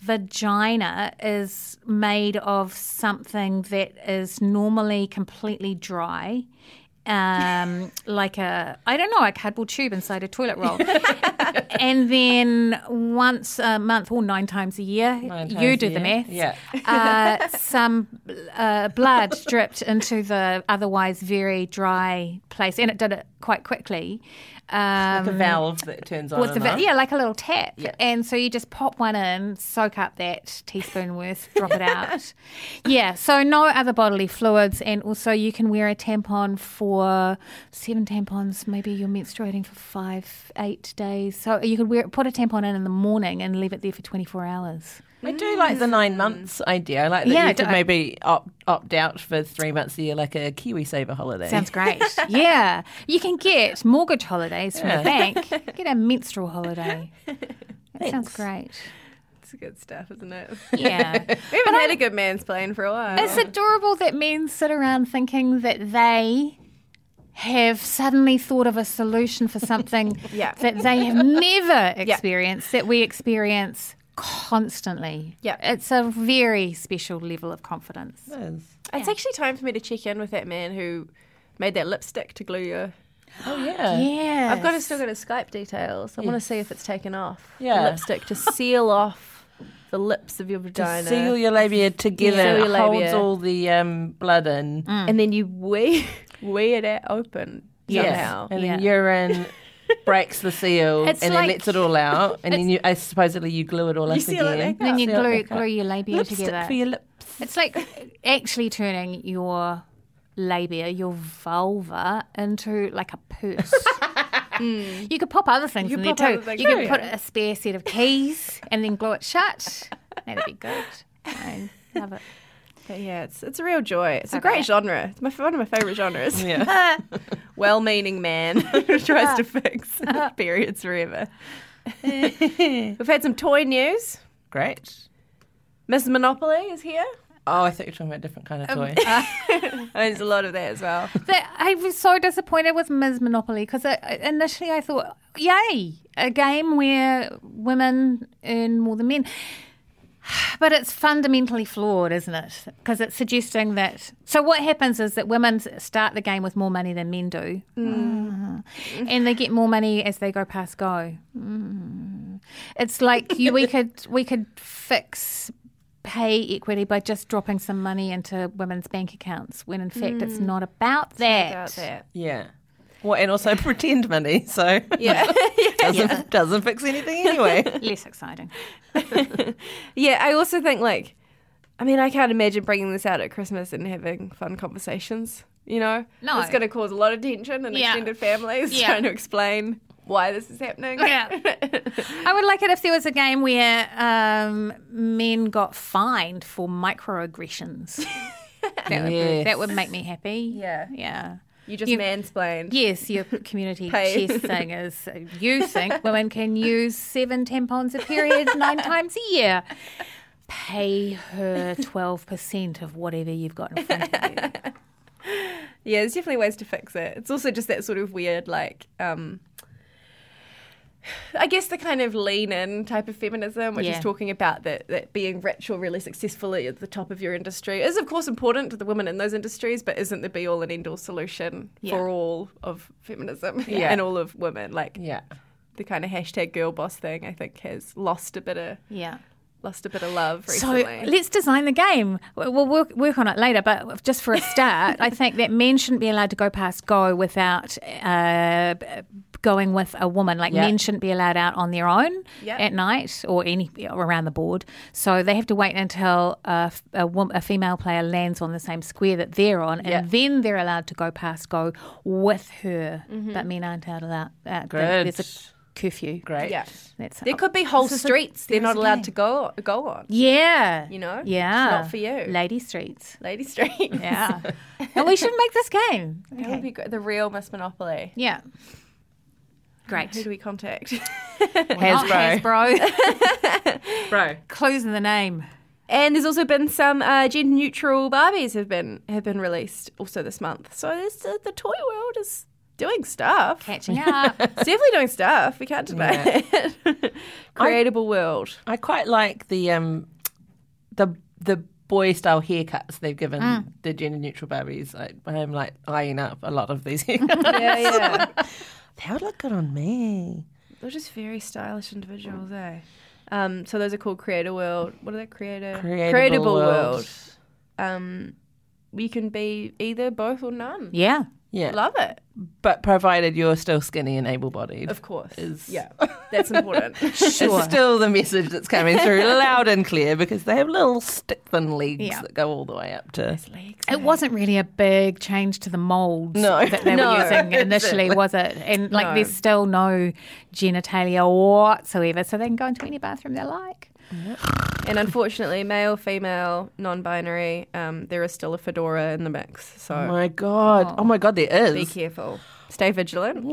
vagina is made of something that is normally completely dry um, like a I don't know a cardboard tube inside a toilet roll, and then once a month or nine times a year, Nine you do the math. Yeah. Uh, some uh, blood dripped into the otherwise very dry place, and it did it quite quickly. Um, the valve that turns on. the and va- off. yeah, like a little tap. Yeah. And so you just pop one in, soak up that teaspoon worth, drop it out. yeah, so no other bodily fluids, and also you can wear a tampon for seven tampons. Maybe you're menstruating for five, eight days. So you could wear put a tampon in in the morning and leave it there for 24 hours. I do like the nine mm. months idea. I like that Yeah, you could do- maybe opt, opt out for three months a year, like a KiwiSaver holiday. Sounds great. yeah, you can get mortgage holidays from the bank. Get a menstrual holiday. That sounds great. It's good stuff, isn't it? Yeah. We haven't had a good man's mansplain for a while. It's adorable that men sit around thinking that they have suddenly thought of a solution for something Yeah. that they have never experienced, that we experience constantly. Yeah. It's a very special level of confidence. It's actually time for me to check in with that man who made that lipstick to glue your. Oh yeah. Yeah. I've got to still got his Skype details. I want to see if it's taken off. The lipstick to seal off the lips of your vagina. To seal your labia together, Seal your it holds all the um, blood in. and then you wee wee it out open somehow. And Yeah. then urine breaks the seal It's and like- then lets it all out. And then you uh, supposedly you glue it all up seal it again. then you Seal glue, glue your labia Lipstick together. for your lips. It's like actually turning your labia, your vulva, into like a purse. You could pop other things You in there too. You could put a spare set of keys and then glue it shut. That'd be good. I love it. But yeah, it's it's a real joy. It's a great genre. It's my one of my favorite genres. Yeah. Well-meaning man who tries to fix uh. periods forever. We've had some toy news. Great. Miss Monopoly is here. Oh, I thought you were talking about a different kind of um, toy. And there's a lot of that as well. That- I was so disappointed with Ms. Monopoly because initially I thought, yay, a game where women earn more than men. But it's fundamentally flawed, isn't it? Because it's suggesting that. So, what happens is that women start the game with more money than men do. Mm. And they get more money as they go past go. Mm. It's like you, we could we could fix pay equity by just dropping some money into women's bank accounts when in fact it's not about that. About that. yeah. Well, and also pretend money, so Yeah. doesn't doesn't fix anything anyway. Less exciting. yeah, I also think like I mean, I can't imagine bringing this out at Christmas and having fun conversations, you know? No. It's going to cause a lot of tension in Yeah. extended families Yeah. trying to explain why this is happening. Yeah. I would like it if there was a game where um, men got fined for microaggressions. that, would, Yes. that would make me happy. Yeah. Yeah. You just You- mansplained. Yes, your community Pay. chess thing is you think women can use seven tampons a period nine times a year. Pay her 12% of whatever you've got in front of you. Yeah, there's definitely ways to fix it. It's also just that sort of weird, like, um, I guess the kind of lean in type of feminism, which Yeah. is talking about that, that being rich or really successful at the top of your industry is, of course, important to the women in those industries, but isn't the be all and end all solution Yeah. for all of feminism Yeah. and all of women. Like Yeah. the kind of hashtag girl boss thing, I think, has lost a bit of Yeah. Lost a bit of love recently. So let's design the game. We'll we'll work, work on it later, but just for a start, I think that men shouldn't be allowed to go past go without uh, going with a woman. Like Yeah. men shouldn't be allowed out on their own Yeah. at night or any or around the board. So they have to wait until a, f- a, wom- a female player lands on the same square that they're on, and Yeah. then they're allowed to go past go with her. But men aren't out allowed. Uh, Good. There's a curfew. Great. yeah. That's There could be whole This is a- streets they're not allowed to go go on. Yeah. You know? Yeah. It's not for you. Lady Streets. Lady Street. Yeah. and we should make this game. That would be great. The real Miss Monopoly. Yeah. Great. Who do we contact? Hasbro. Hasbro. Bro. Clues in the name. and there's also been some uh, gender neutral Barbies have been have been released also this month. So this, uh, the toy world is doing stuff. Catching up. It's definitely doing stuff. We can't deny it. Creatable world. I quite like the um the the boy style haircuts they've given the gender neutral Barbies. I, I'm like eyeing up a lot of these haircuts. Yeah, yeah. they would look good on me. They're just very stylish individuals, eh? Um, so those are called Creator World. What are they? Creator Creatable World. Um, you can be either, both, or none. Yeah. Yeah. Love it. But provided you're still skinny and able bodied. Of course. Is- Yeah, that's important. Sure. It's still the message that's coming through loud and clear because they have little stick thin legs Yeah. that go all the way up to. Legs. It wasn't really a big change to the molds No. that they No, were using initially, exactly. was it? And like, No. there's still no genitalia whatsoever, so they can go into any bathroom they like. And unfortunately, male, female, non-binary, um, there is still a fedora in the mix. So Oh my god! Oh, my god, there is be careful. Stay vigilant.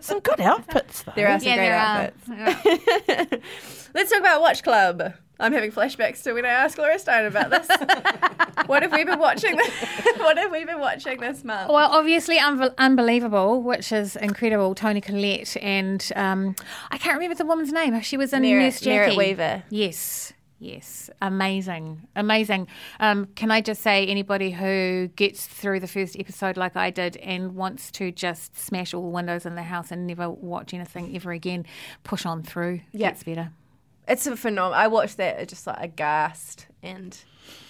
some good outfits though. There are some great outfits. Let's talk about Watch Club. I'm having flashbacks to when I asked Laura Stein about this. what have we been watching? This, what have we been watching this month? Well, obviously, Unbel- Unbelievable, which is incredible. Toni Collette and um, I can't remember the woman's name. She was in Merritt- Nurse Jackie. Merritt Weaver. Yes, yes, amazing, amazing. Um, can I just say, anybody who gets through the first episode like I did and wants to just smash all the windows in the house and never watch anything ever again, push on through. Yeah. Gets better. It's a phenomenal. I watched that just like aghast and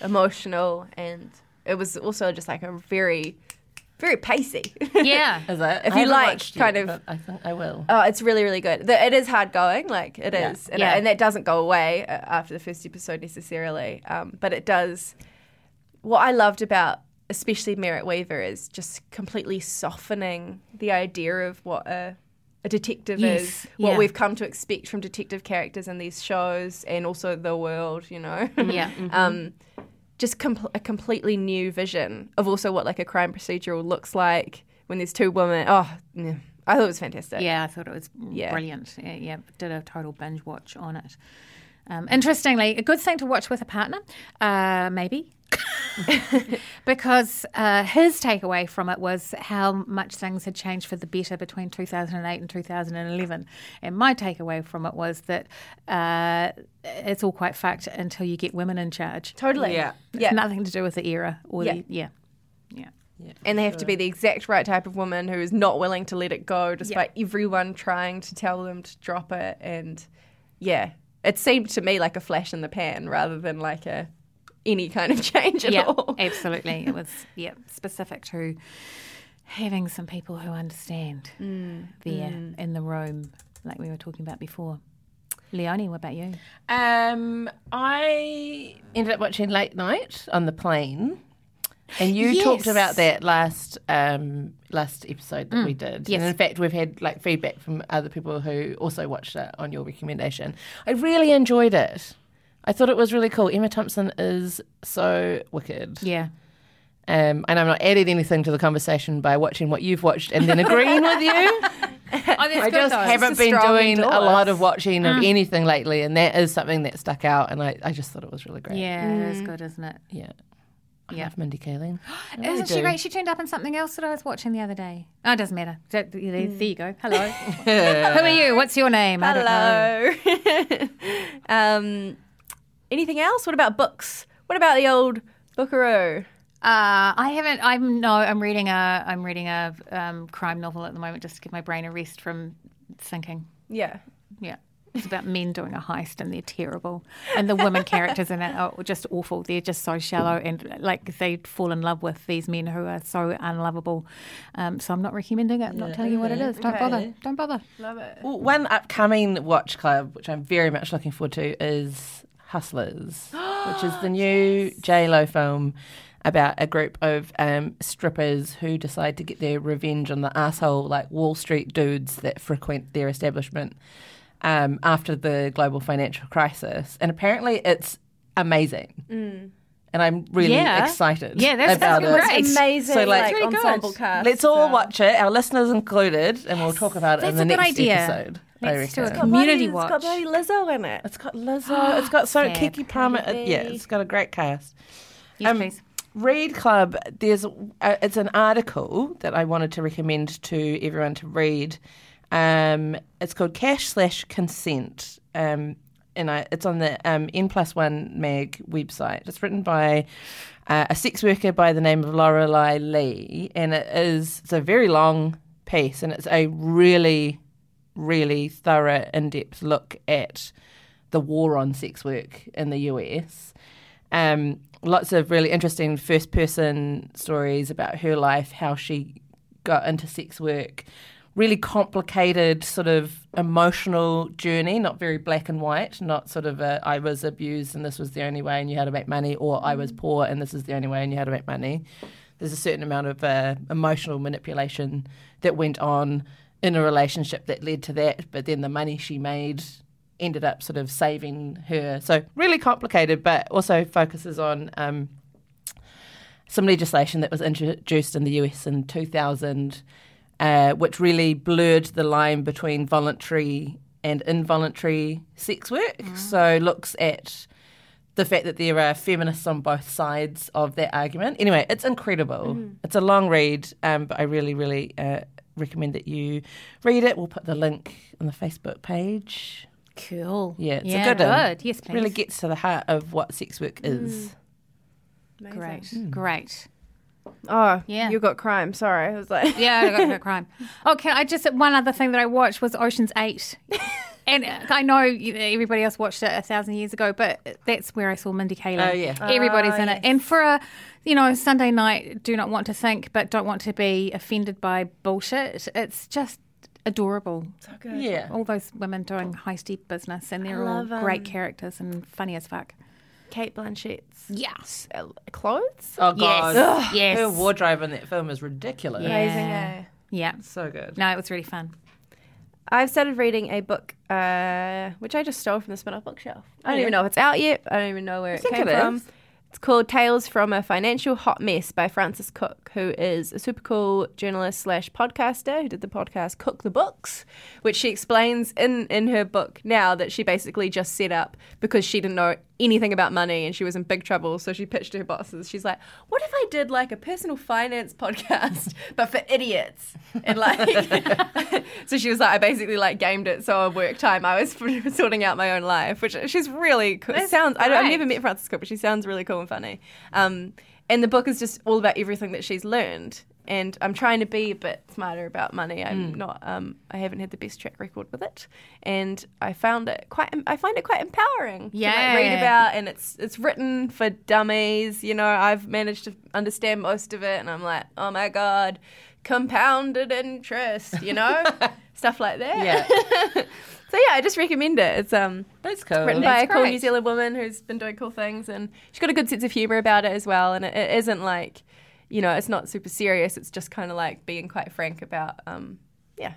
emotional, and it was also just like a very, very pacey. Yeah. Is it? If I you like kind yet, of- I think I will. Oh, it's really, really good. The- It is hard going, like it Yeah. is, and, Yeah. and that doesn't go away uh, after the first episode necessarily. Um, but it does. What I loved about, especially Merritt Weaver, is just completely softening the idea of what a, a detective Yes, is, what yeah. we've come to expect from detective characters in these shows, and also the world. You know, Yeah. um, just com- a completely new vision of also what like a crime procedural looks like when there's two women. Oh, yeah. I thought it was fantastic. Yeah, I thought it was Yeah. brilliant. Yeah, yeah, did a total binge watch on it. Um, interestingly, a good thing to watch with a partner, uh, maybe. because uh, his takeaway from it was how much things had changed for the better between 2008 and 2011. And my takeaway from it was that uh, it's all quite fucked until you get women in charge. Totally. Yeah. It's Yeah. nothing to do with the era or Yeah. the. Yeah. Yeah. And they have to be the exact right type of woman who is not willing to let it go despite everyone trying to tell them to drop it. And yeah, it seemed to me like a flash in the pan rather than like a any kind of change at yeah, all. absolutely. It was yeah specific to having some people who understand Mm, there in the room, like we were talking about before. Leonie, what about you? Um, I ended up watching Late Night on the plane, and you talked about that last um, last episode that we did. yes. And in fact, we've had like feedback from other people who also watched it on your recommendation. I really enjoyed it. I thought it was really cool. Emma Thompson is so wicked. Yeah, Um, and I'm not adding anything to the conversation by watching what you've watched and then agreeing with you. oh, that's I good just though. haven't It's a been strong doing a lot of watching of anything lately, and that is something that stuck out. And I, I just thought it was really great. Yeah, it is good, isn't it? yeah. I Yeah. love Mindy Kaling. I really Isn't she do. great? She turned up in something else that I was watching the other day. Oh, it doesn't matter. There, there you go. Hello. Who are you? What's your name? I don't know. Hello. um, anything else? What about books? What about the old Bookaroo? Uh, I haven't. I'm no. I'm reading a. I'm reading a um, crime novel at the moment, just to give my brain a rest from thinking. Yeah. Yeah. It's about men doing a heist and they're terrible. And the women characters in it are just awful. They're just so shallow and like they fall in love with these men who are so unlovable. Um, so I'm not recommending it. I'm not telling you what it is. Don't bother. Don't bother. Love it. Well, one upcoming watch club, which I'm very much looking forward to, is Hustlers, which is the new J Lo film about a group of um, strippers who decide to get their revenge on the asshole like Wall Street dudes that frequent their establishment um, after the global financial crisis. And apparently, it's amazing. And I'm really Yeah. excited Yeah, that's- about that's it. great. It's amazing. So, like- like, Really good. cast. Let's all so- watch it, our listeners included, and we'll talk about it in That's the a good next idea. episode. I Let's do a reckon. community It's watch. got bloody Lizzo in it. It's got Lizzo. It's got so Fab. Keke Palmer. It- yeah, B. it's got a great cast. Yes, Um, please. Read Club. There's uh, it's an article that I wanted to recommend to everyone to read. Um, it's called Cash slash Consent. Um, and I, it's on the um, N plus one mag website. It's written by uh, a sex worker by the name of Lorelei Lee, and it is it's a very long piece, and it's a really, really thorough, in depth look at the war on sex work in the US. Um, lots of really interesting first person stories about her life, how she got into sex work, really complicated sort of emotional journey, not very black and white, not sort of a, I was abused and this was the only way and you had to make money, or I was poor and this is the only way and you had to make money. There's a certain amount of uh, emotional manipulation that went on in a relationship that led to that, but then the money she made ended up sort of saving her. So really complicated, but also focuses on um, some legislation that was introduced in the US in 2000 uh, which really blurred the line between voluntary and involuntary sex work. Mm. So looks at the fact that there are feminists on both sides of that argument. Anyway, it's incredible. Mm. It's a long read, um, but I really, really uh, recommend that you read it. We'll put the link on the Facebook page. Cool. Yeah, it's yeah, a good, one. good. Yes, please. Really gets to the heart of what sex work is. Mm. Great, great. Oh, Yeah. You got crime. Sorry. I was like, Yeah, I got no crime. Okay, I just one other thing that I watched was Ocean's Eight, and I know everybody else watched it a thousand years ago, but that's where I saw Mindy Kaling. Oh, yeah. everybody's Ah, in it, and for a you know Sunday night, do not want to think, but don't want to be offended by bullshit. It's just adorable. Yeah. All those women doing high steep business, and they're all great um, characters and funny as fuck. Cate Blanchett's Yes, uh, clothes. Oh, God. yes, yes, Her wardrobe in that film is ridiculous. Yeah. Amazing. Eh? yeah. So good. No, it was really fun. I've started reading a book, uh, which I just stole from the Spinoff bookshelf. I don't yeah. even know if it's out yet. I don't even know where it think came it from. is. It's called Tales from a Financial Hot Mess by Frances Cook, who is a super cool journalist slash podcaster who did the podcast Cook the Books, which she explains in, in her book now that she basically just set up because she didn't know anything about money and she was in big trouble. So she pitched to her bosses. She's like, what if I did like a personal finance podcast, but for idiots? And like, so she was like, I basically like gamed it. So at work time, I was sorting out my own life, which she's really cool. That's sounds, I don't, I've never met Frances Cook, but she sounds really cool and funny. Um, and the book is just all about everything that she's learned. And I'm trying to be a bit smarter about money. I'm not. Um, I haven't had the best track record with it, and I found it quite. I find it quite empowering. to, like, read Yeah. about, and it's it's written for dummies. You know, I've managed to understand most of it, and I'm like, oh my god, compounded interest. You know, stuff like that. Yeah. so yeah, I just recommend it. It's um That's cool. written by a cool great. New Zealand woman who's been doing cool things, and she's got a good sense of humor about it as well. And it, it isn't like, you know, it's not super serious. It's just kind of like being quite frank about, um, yeah.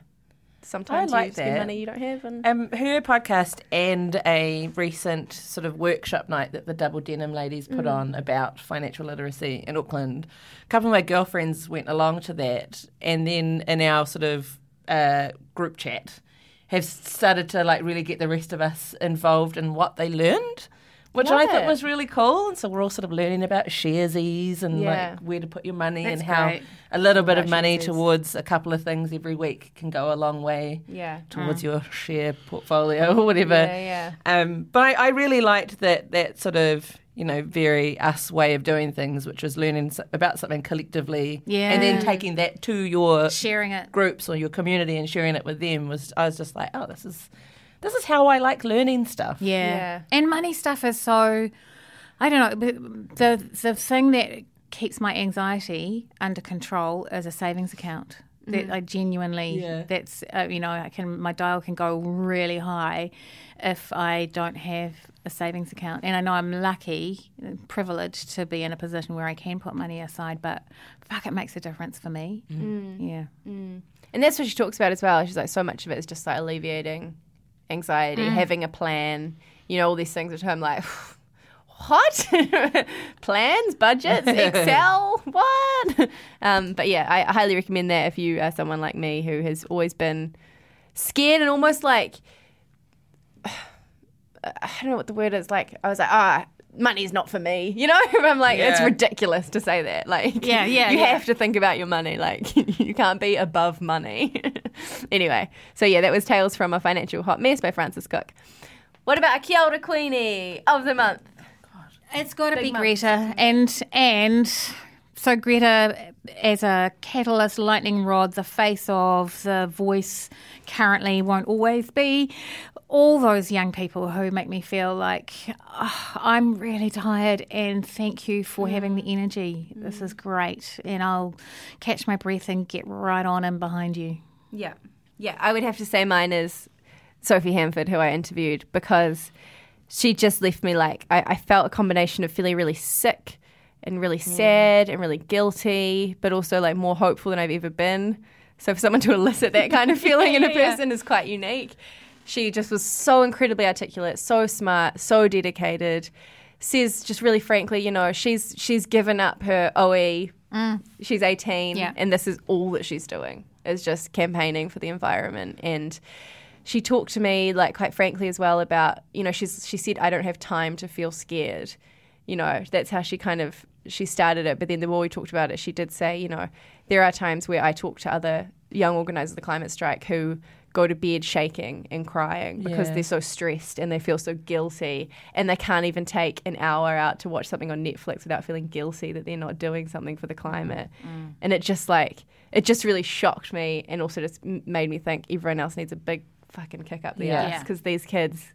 Sometimes like you spend that. money you don't have, and Um, her podcast and a recent sort of workshop night that the Double Denim ladies put on about financial literacy in Auckland. A couple of my girlfriends went along to that, and then in our sort of uh, group chat, have started to like really get the rest of us involved in what they learned. Which I thought it. was really cool, and so we're all sort of learning about Sharesies and Yeah. like where to put your money That's and how great. a little bit of About money Sharesies. towards a couple of things every week can go a long way yeah, towards your share portfolio or whatever. yeah, yeah. Um, but I, I really liked that that sort of you know very us way of doing things, which was learning about something collectively, Yeah. and then taking that to your Sharing it. groups or your community and sharing it with them. Was I was just like, oh, this is this is how I like learning stuff. Yeah. Yeah. And money stuff is so, I don't know, the, the thing that keeps my anxiety under control is a savings account. That mm. I genuinely, Yeah. that's, uh, you know, I can, my dial can go really high if I don't have a savings account. And I know I'm lucky, privileged to be in a position where I can put money aside, but fuck, it makes a difference for me. Mm. Mm. Yeah. And that's what she talks about as well. She's like, so much of it is just like alleviating anxiety, having a plan, you know, all these things which I'm like, what? Plans, budgets, Excel, what? Um, but yeah, I, I highly recommend that if you are someone like me who has always been scared and almost like, I don't know what the word is. Like, I was like, ah, money's not for me. You know, I'm like, it's ridiculous to say that. Like, Yeah, yeah, you yeah. have to think about your money. Like, you can't be above money. anyway, so yeah, that was Tales from a Financial Hot Mess by Frances Cook. What about a Kia ora Queenie of the month? It's got to be month. Greta, and and so Greta as a catalyst, lightning rod, the face of the voice. Currently, won't always be. All those young people who make me feel like "Oh, I'm really tired, and thank you for having the mm. energy. This is mm. great, and I'll catch my breath and get right on in behind you. Yeah. Yeah, I would have to say mine is Sophie Handford, who I interviewed, because she just left me like, I, I felt a combination of feeling really sick and really sad and really guilty, but also like more hopeful than I've ever been. So for someone to elicit that kind of feeling in a Yeah. person is quite unique. She just was so incredibly articulate, so smart, so dedicated. Says just really frankly, you know, she's she's given up her OE. Mm. She's 18 Yeah. and this is all that she's doing is just campaigning for the environment and she talked to me like quite frankly as well about you know she's she said I don't have time to feel scared you know that's how she kind of she started it but then the more we talked about it she did say you know there are times where I talk to other young organizers of the climate strike who go to bed shaking and crying because Yeah. they're so stressed and they feel so guilty and they can't even take an hour out to watch something on Netflix without feeling guilty that they're not doing something for the climate. Mm. And it just like it just really shocked me and also just made me think everyone else needs a big fucking kick up the Yeah. ass because these kids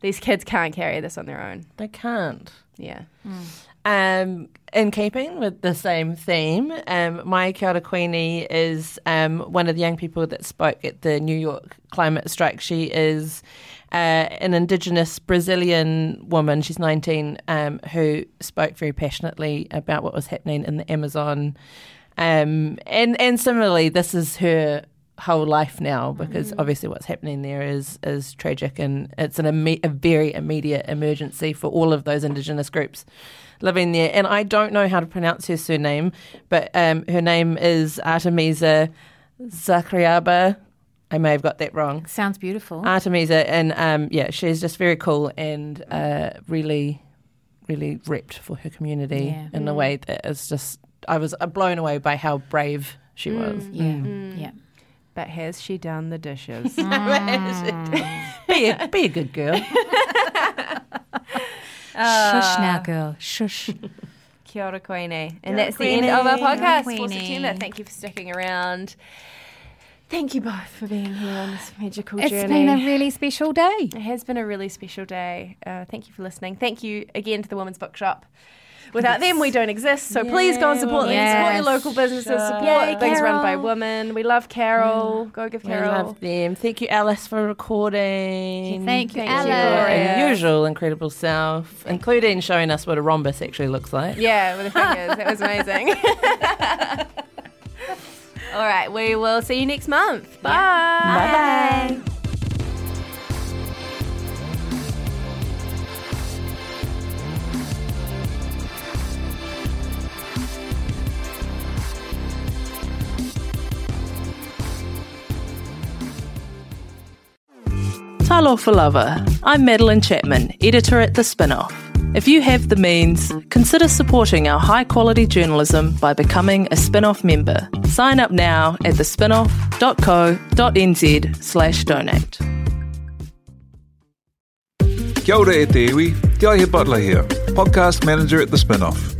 these kids can't carry this on their own. They can't. Yeah. Mm. Um, in keeping with the same theme, um, my Kia Queenie is um, one of the young people that spoke at the New York climate strike. She is uh, an Indigenous Brazilian woman. She's 19, um, who spoke very passionately about what was happening in the Amazon. Um, and and similarly, this is her whole life now because obviously what's happening there is is tragic and it's an imme- a very immediate emergency for all of those indigenous groups living there. And I don't know how to pronounce her surname, but um, her name is Artemisa Zakriaba. I may have got that wrong. Sounds beautiful. Artemisa, and um, yeah, she's just very cool and uh, really, really repped for her community Yeah. in a way that is just. I was blown away by how brave she was. yeah, yeah. But has she done the dishes? be a be a good girl. Shush now, girl. Shush. Kia ora Queenie. And Kia ora that's the end of our podcast for September. Thank you for sticking around. Thank you both for being here on this magical It's journey. It's been a really special day. It has been a really special day. Uh, thank you for listening. Thank you again to the Women's Bookshop. Without them, we don't exist. So please go and support them. Support your local businesses. Support Yay, things run by women. We love Carol. Mm. Go give Carol. We love them. Thank you, Alice, for recording. Thank you, Thank Alice. Gloria. Your unusual, incredible self, including showing us what a rhombus actually looks like. Yeah, with the fingers. That was amazing. All right, we will see you next month. Bye. Bye bye. Talo for Lover. I'm Madeline Chapman, editor at The Spinoff. If you have the means, consider supporting our high quality journalism by becoming a Spinoff member. Sign up now at thespinoff.co.nz slash donate. Kia ora e te iwi, Butler here, podcast manager at The Spinoff.